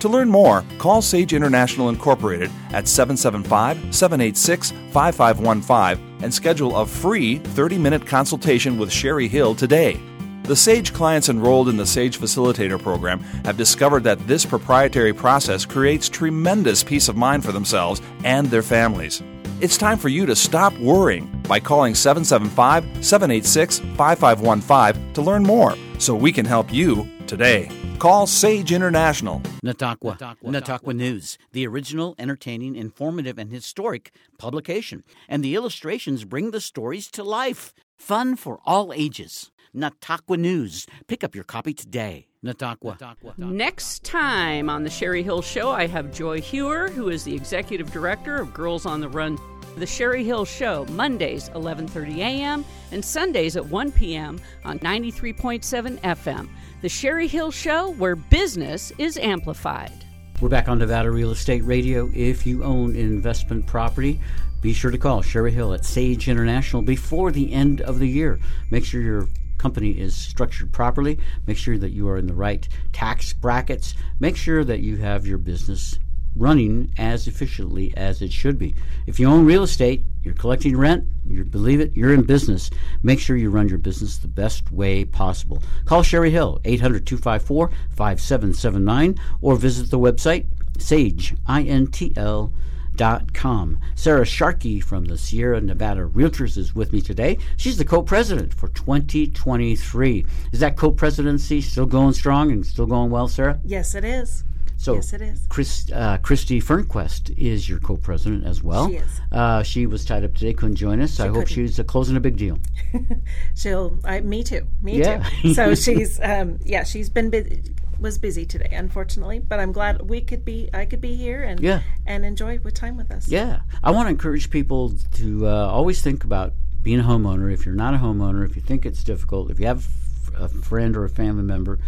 To learn more, call Sage International Incorporated at 775 786 5515 and schedule a free 30 minute consultation with Sherry Hill today. The SAGE clients enrolled in the SAGE Facilitator program have discovered that this proprietary process creates tremendous peace of mind for themselves and their families. It's time for you to stop worrying by calling 775 786 5515 to learn more so we can help you today. Call Sage International. Nataqua. Nataqua News, the original, entertaining, informative, and historic publication. And the illustrations bring the stories to life. Fun for all ages. Nataqua News. Pick up your copy today. Nataqua. Next time on the Sherry Hill Show, I have Joy Hewer, who is the executive director of Girls on the Run. The Sherry Hill Show, Mondays 11:30 a.m. and Sundays at 1 p.m. on 93.7 FM. The Sherry Hill Show, where business is amplified. We're back on Nevada Real Estate Radio. If you own investment property, be sure to call Sherry Hill at Sage International before the end of the year. Make sure your company is structured properly. Make sure that you are in the right tax brackets. Make sure that you have your business running as efficiently as it should be. If you own real estate, you're collecting rent, you believe it, you're in business. Make sure you run your business the best way possible. Call Sherry Hill, 800 254 5779, or visit the website sageintl.com. Sara Sharkey from the Sierra Nevada Realtors is with me today. She's the co president for 2023. Is that co presidency still going strong and still going well, Sara? Yes, it is. So Yes, it is. Chris, uh, Christy Fernquest is your co-president as well. She is. Uh, she was tied up today, couldn't join us. I hope couldn't. she's uh, closing a big deal. She'll. I, me too. Me Yeah. too. So she's. Um, yeah, she's been bu- was busy today, unfortunately. But I'm glad we could be. I could be here and Yeah. and enjoy with time with us. Yeah, I want to encourage people to uh, always think about being a homeowner. If you're not a homeowner, if you think it's difficult, if you have a friend or a family member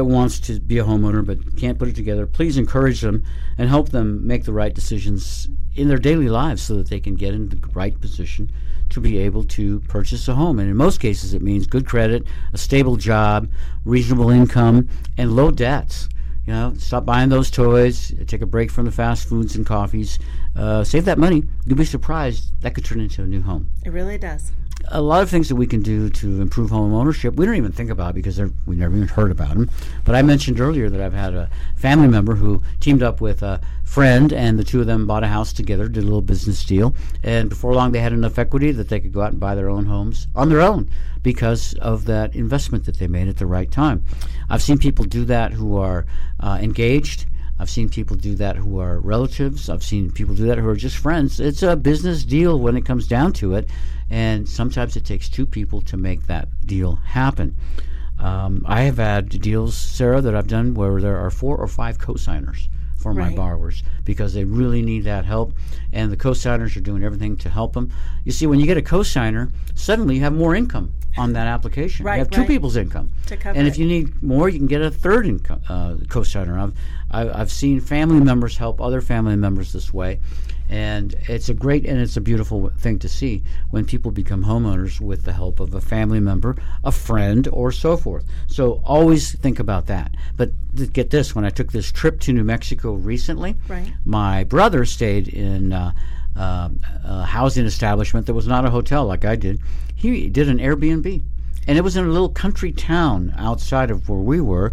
that wants to be a homeowner but can't put it together, please encourage them and help them make the right decisions in their daily lives so that they can get in the right position to be able to purchase a home. And in most cases, it means good credit, a stable job, reasonable income, and low debts. You know, stop buying those toys. Take a break from the fast foods and coffees. Uh, save that money. You'll be surprised that could turn into a new home. It really does. A lot of things that we can do to improve home ownership, we don't even think about because we never even heard about them. But I mentioned earlier that I've had a family member who teamed up with a friend, and the two of them bought a house together, did a little business deal, and before long they had enough equity that they could go out and buy their own homes on their own because of that investment that they made at the right time. I've seen people do that who are uh, engaged. I've seen people do that who are relatives. I've seen people do that who are just friends. It's a business deal when it comes down to it, and sometimes it takes two people to make that deal happen. Um, I have had deals, Sara, that I've done where there are four or five co-signers for my borrowers because they really need that help, and the co-signers are doing everything to help them. You see, when you get a co-signer, suddenly you have more income on that application. Right, you have two right. people's income, and if it. you need more, you can get a third income uh, co-signer. I've I- I've seen family members help other family members this way, And it's a great and it's a beautiful thing to see when people become homeowners with the help of a family member, a friend, or so forth. So always think about that. But th- get this: when I took this trip to New Mexico recently, Right. my brother stayed in uh, uh, a housing establishment that was not a hotel like I did. He did an Airbnb, and it was in a little country town outside of where we were.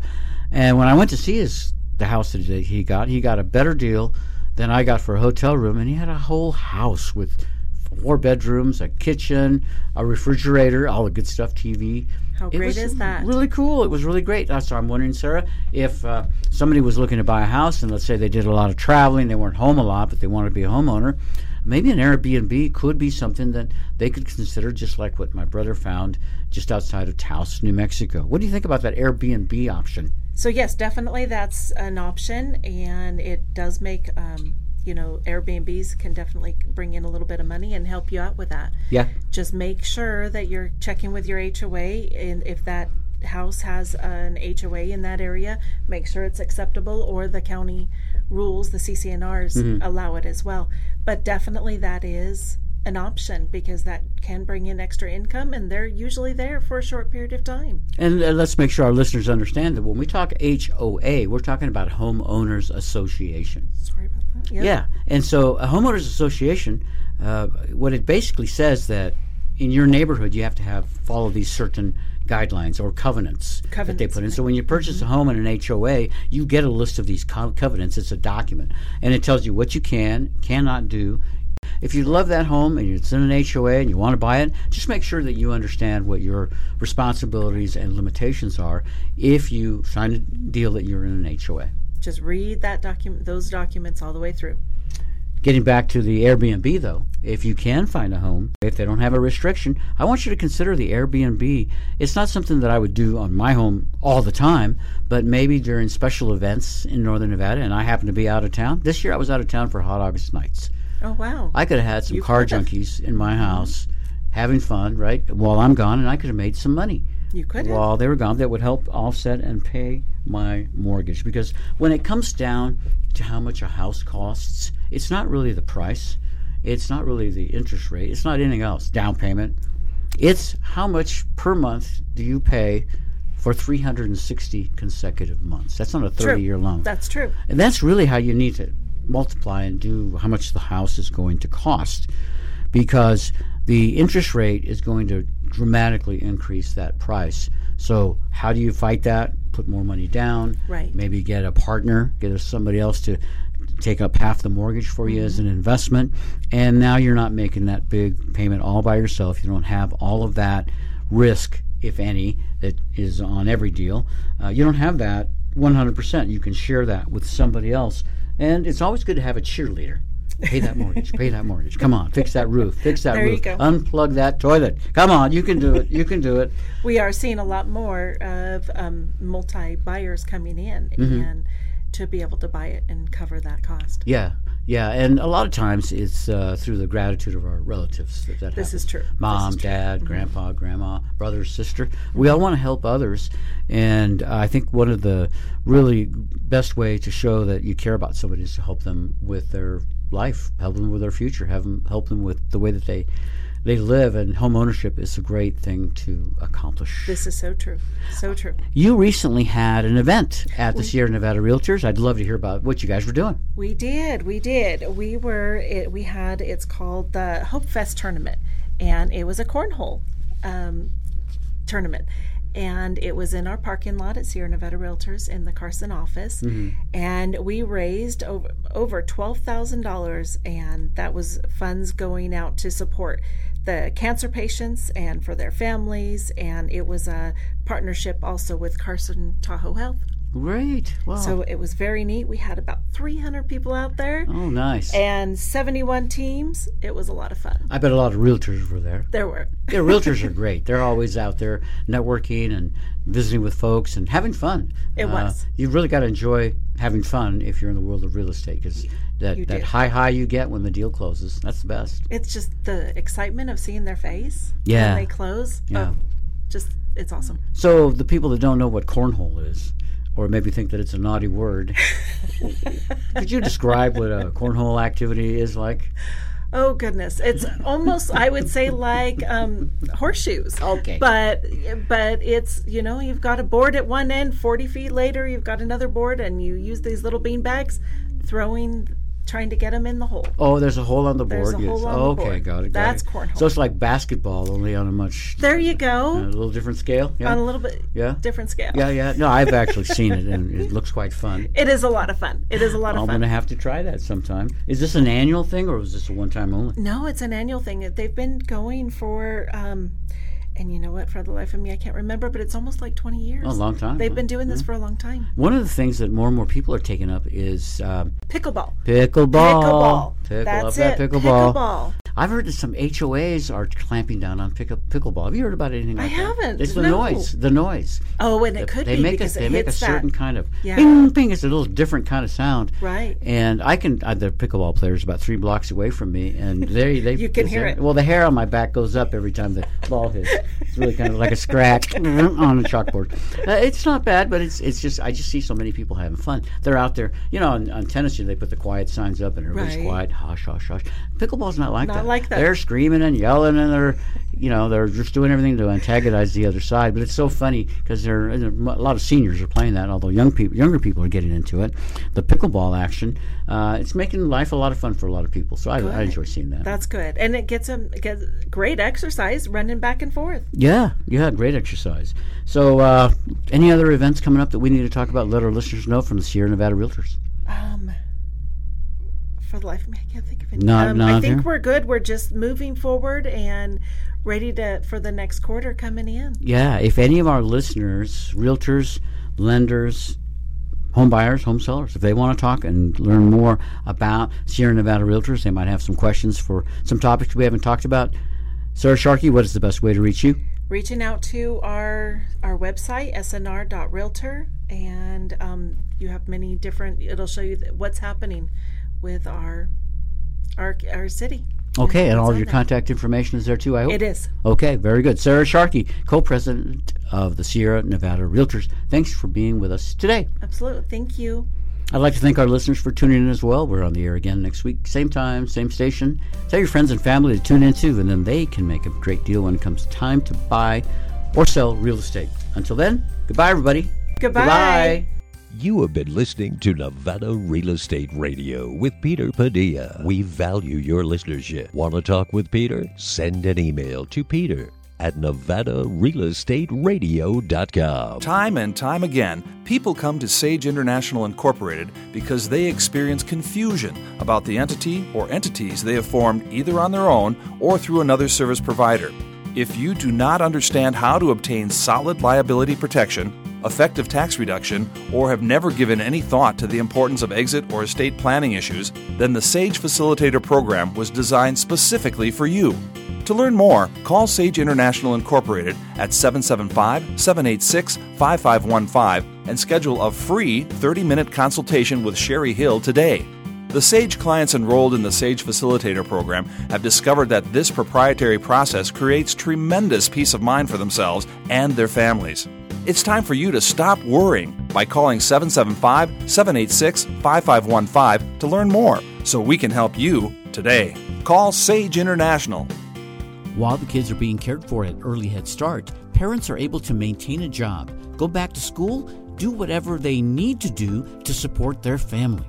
And when I went to see his the house that he got, he got a better deal than I got for a hotel room, and he had a whole house with four bedrooms, a kitchen, a refrigerator, all the good stuff, TV. How It great is that? Really cool. It was really great. So I'm wondering, Sara, if uh, somebody was looking to buy a house, and let's say they did a lot of traveling, they weren't home a lot, but they wanted to be a homeowner, maybe an Airbnb could be something that they could consider, just like what my brother found just outside of Taos, New Mexico. What do you think about that Airbnb option? So yes, definitely that's an option, and it does make um, you know Airbnbs can definitely bring in a little bit of money and help you out with that. Yeah. Just make sure that you're checking with your HOA, and if that house has an HOA in that area, make sure it's acceptable, or the county rules, the CC&Rs allow it as well. But definitely that is an option because that can bring in extra income, and they're usually there for a short period of time. And uh, let's make sure our listeners understand that when we talk HOA, we're talking about Homeowners Association. Sorry about that. Yep. Yeah, and so a homeowners association, uh, what it basically says that in your neighborhood you have to have follow these certain guidelines or covenants, that they put in. So when you purchase a home in an HOA, you get a list of these co- covenants. It's a document, and it tells you what you can, cannot do. If you love that home and it's in an HOA and you want to buy it, just make sure that you understand what your responsibilities and limitations are if you sign a deal that you're in an HOA. just read that document those documents all the way through Getting back to the Airbnb, though, if you can find a home, if they don't have a restriction, I want you to consider the Airbnb. It's not something that I would do on my home all the time, but maybe during special events in Northern Nevada, and I happen to be out of town. This year I was out of town for Hot August Nights. Oh wow. I could have had some You car could've. junkies in my house having fun, right, while I'm gone, and I could have made some money you could while they were gone that would help offset and pay my mortgage. Because when it comes down to how much a house costs it's not really the price. It's not really the interest rate. It's not anything else. Down payment. It's how much per month do you pay for 360 consecutive months? That's not a 30 year loan. That's true. And that's really how you need to multiply and do how much the house is going to cost because the interest rate is going to dramatically increase that price. So, how do you fight that? Put more money down. Right. Maybe get a partner, get somebody else to take up half the mortgage for you as an investment. And now you're not making that big payment all by yourself. You don't have all of that risk, if any, that is on every deal. Uh, you don't have that 100%. You can share that with somebody else. And it's always good to have a cheerleader. Pay that mortgage. pay that mortgage. Come on, fix that roof. Fix that There you roof. go. Unplug that toilet. Come on, you can do it. You can do it. we are seeing a lot more of um, multi buyers coming in Mm-hmm. and to be able to buy it and cover that cost Yeah, yeah, and a lot of times it's uh, through the gratitude of our relatives that that This happens. is true. Mom, is true. dad, grandpa, grandma, brother, sister. We all want to help others, and I think one of the really best way to show that you care about somebody is to help them with their life, help them with their future, have them help them with the way that they they live. And home ownership is a great thing to accomplish. this is so true so true you recently had an event at the Sierra Nevada Realtors. I'd love to hear about what you guys were doing. We did, we did. We were, it, we had, it's called the Hope Fest tournament, and it was a cornhole um, tournament. And it was in our parking lot at Sierra Nevada Realtors in the Carson office. And we raised over, over $12,000, and that was funds going out to support the cancer patients and for their families. And it was a partnership also with Carson Tahoe Health. Great. Wow. So it was very neat. We had about 300 people out there oh, nice. and 71 teams. It was a lot of fun. I bet a lot of realtors were there. There were. Yeah, realtors are great. They're always out there networking and visiting with folks and having fun. It Uh, was. You've really got to enjoy having fun if you're in the world of real estate because that, You that do. high high you get when the deal closes, that's the best. It's just the excitement of seeing their face Yeah. when they close. Yeah. Oh, just, it's awesome. So the people that don't know what cornhole is, or maybe think that it's a naughty word. Could you describe what a cornhole activity is like? Oh goodness, it's almost I would say like um, horseshoes. Okay. But but it's you know you've got a board at one end. Forty feet later, you've got another board, and you use these little bean bags, throwing, trying to get them in the hole. Oh, there's a hole on the There's board. a hole yes. on the okay, board. got it. Got That's it. cornhole. So it's like basketball, only on a much There you go. a little different scale. Yeah. On a little bit Yeah. different scale. yeah, yeah. No, I've actually seen it, and it looks quite fun. It is a lot of fun. It is a lot of fun. I'm going to have to try that sometime. Is this an annual thing, or was this a one-time only? No, it's an annual thing. They've been going for, um, and you know what? For the life of me, I can't remember, but it's almost like 20 years. Oh, a long time, They've huh? been doing this for a long time. One of the things that more and more people are taking up is um, Pickleball. pickleball. Pickleball. Pickle, That's love that it. pickleball. Pickleball. I've heard that some HOAs are clamping down on pick pickleball. Have you heard about anything like that? I haven't, It's the no. noise. The noise. Oh, and it could they be make because a, they make a certain that. kind of Yeah. ping ping. It's a little different kind of sound. Right. And I can. Uh, the pickleball players about three blocks away from me, and they they You can hear it. Well, the hair on my back goes up every time the ball hits. It's really kind of like a scratch on a chalkboard. Uh, it's not bad, but it's it's just I just see so many people having fun. They're out there, you know, on, on tennis, they put the quiet signs up, and everybody's Right. quiet, hush, hush, hush. Pickleball's not like Not that. Like that. They're screaming and yelling, and they're you know they're just doing everything to antagonize the other side. But it's so funny because there are a lot of seniors are playing that, although young people, younger people are getting into it. The pickleball action, uh, it's making life a lot of fun for a lot of people. So I, I enjoy seeing that. That's good. And it gets them gets great exercise running back and forth. yeah, yeah, great exercise. So, uh, any other events coming up that we need to talk about? Let our listeners know from the Sierra Nevada Realtors. Um, for the life of me, I can't think of any. Not- um, not I think here? we're good. We're just moving forward and ready to for the next quarter coming in. Yeah, if any of our listeners, realtors, lenders, home buyers, home sellers, if they want to talk and learn more about Sierra Nevada Realtors, they might have some questions for some topics we haven't talked about. Sara Sharkey, what is the best way to reach you? Reaching out to our our website snr.realtor, and um, you have many different. It'll show you th- what's happening with our our our city. Okay, and all your there. contact information is there too, I hope? It is. Okay, very good. Sara Sharkey, co president of the Sierra Nevada Realtors. Thanks for being with us today. Absolutely. Thank you. I'd like to thank our listeners for tuning in as well. We're on the air again next week, same time, same station. Tell your friends and family to tune in too, and then they can make a great deal when it comes time to buy or sell real estate. Until then, goodbye, everybody. Goodbye. Goodbye. You have been listening to Nevada Real Estate Radio with Peter Padilla. We value your listenership. Want to talk with Peter? Send an email to Peter at nevadarealestateradio.com. Time and time again, people come to Sage International Incorporated because they experience confusion about the entity or entities they have formed either on their own or through another service provider. If you do not understand how to obtain solid liability protection, effective tax reduction, or have never given any thought to the importance of exit or estate planning issues, then the SAGE Facilitator program was designed specifically for you. To learn more, call Sage International Incorporated at 775 786 5515 and schedule a free 30 minute consultation with Sherry Hill today. The SAGE clients enrolled in the SAGE Facilitator program have discovered that this proprietary process creates tremendous peace of mind for themselves and their families. It's time for you to stop worrying by calling 775 786 5515 to learn more so we can help you today. Call Sage International. While the kids are being cared for at Early Head Start, parents are able to maintain a job, go back to school, do whatever they need to do to support their family.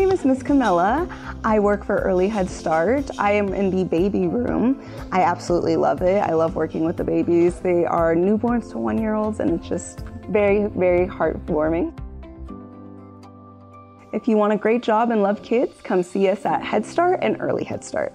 Name is Miss Camilla. I work for Early Head Start. I am in the baby room. I absolutely love it. I love working with the babies. They are newborns to one year olds, and it's just very, very heartwarming. If you want a great job and love kids, come see us at Head Start and Early Head Start.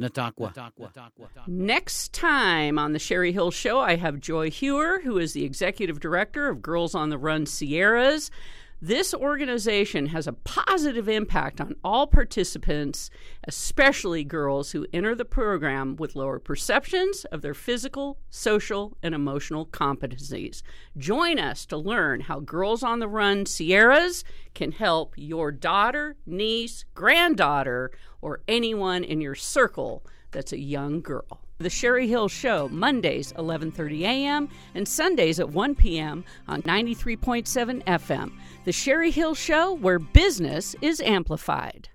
Nataqua. Next time on the Sherry Hill Show, I have Joy Hewer, who is the executive director of Girls on the Run Sierras. This organization has a positive impact on all participants, especially girls who enter the program with lower perceptions of their physical, social, and emotional competencies. Join us to learn how Girls on the Run Sierras can help your daughter, niece, granddaughter, or anyone in your circle that's a young girl. The Sherry Hill Show, Mondays 11:30 a.m. and Sundays at 1 p.m. on 93.7 FM. The Sherry Hill Show where business is amplified.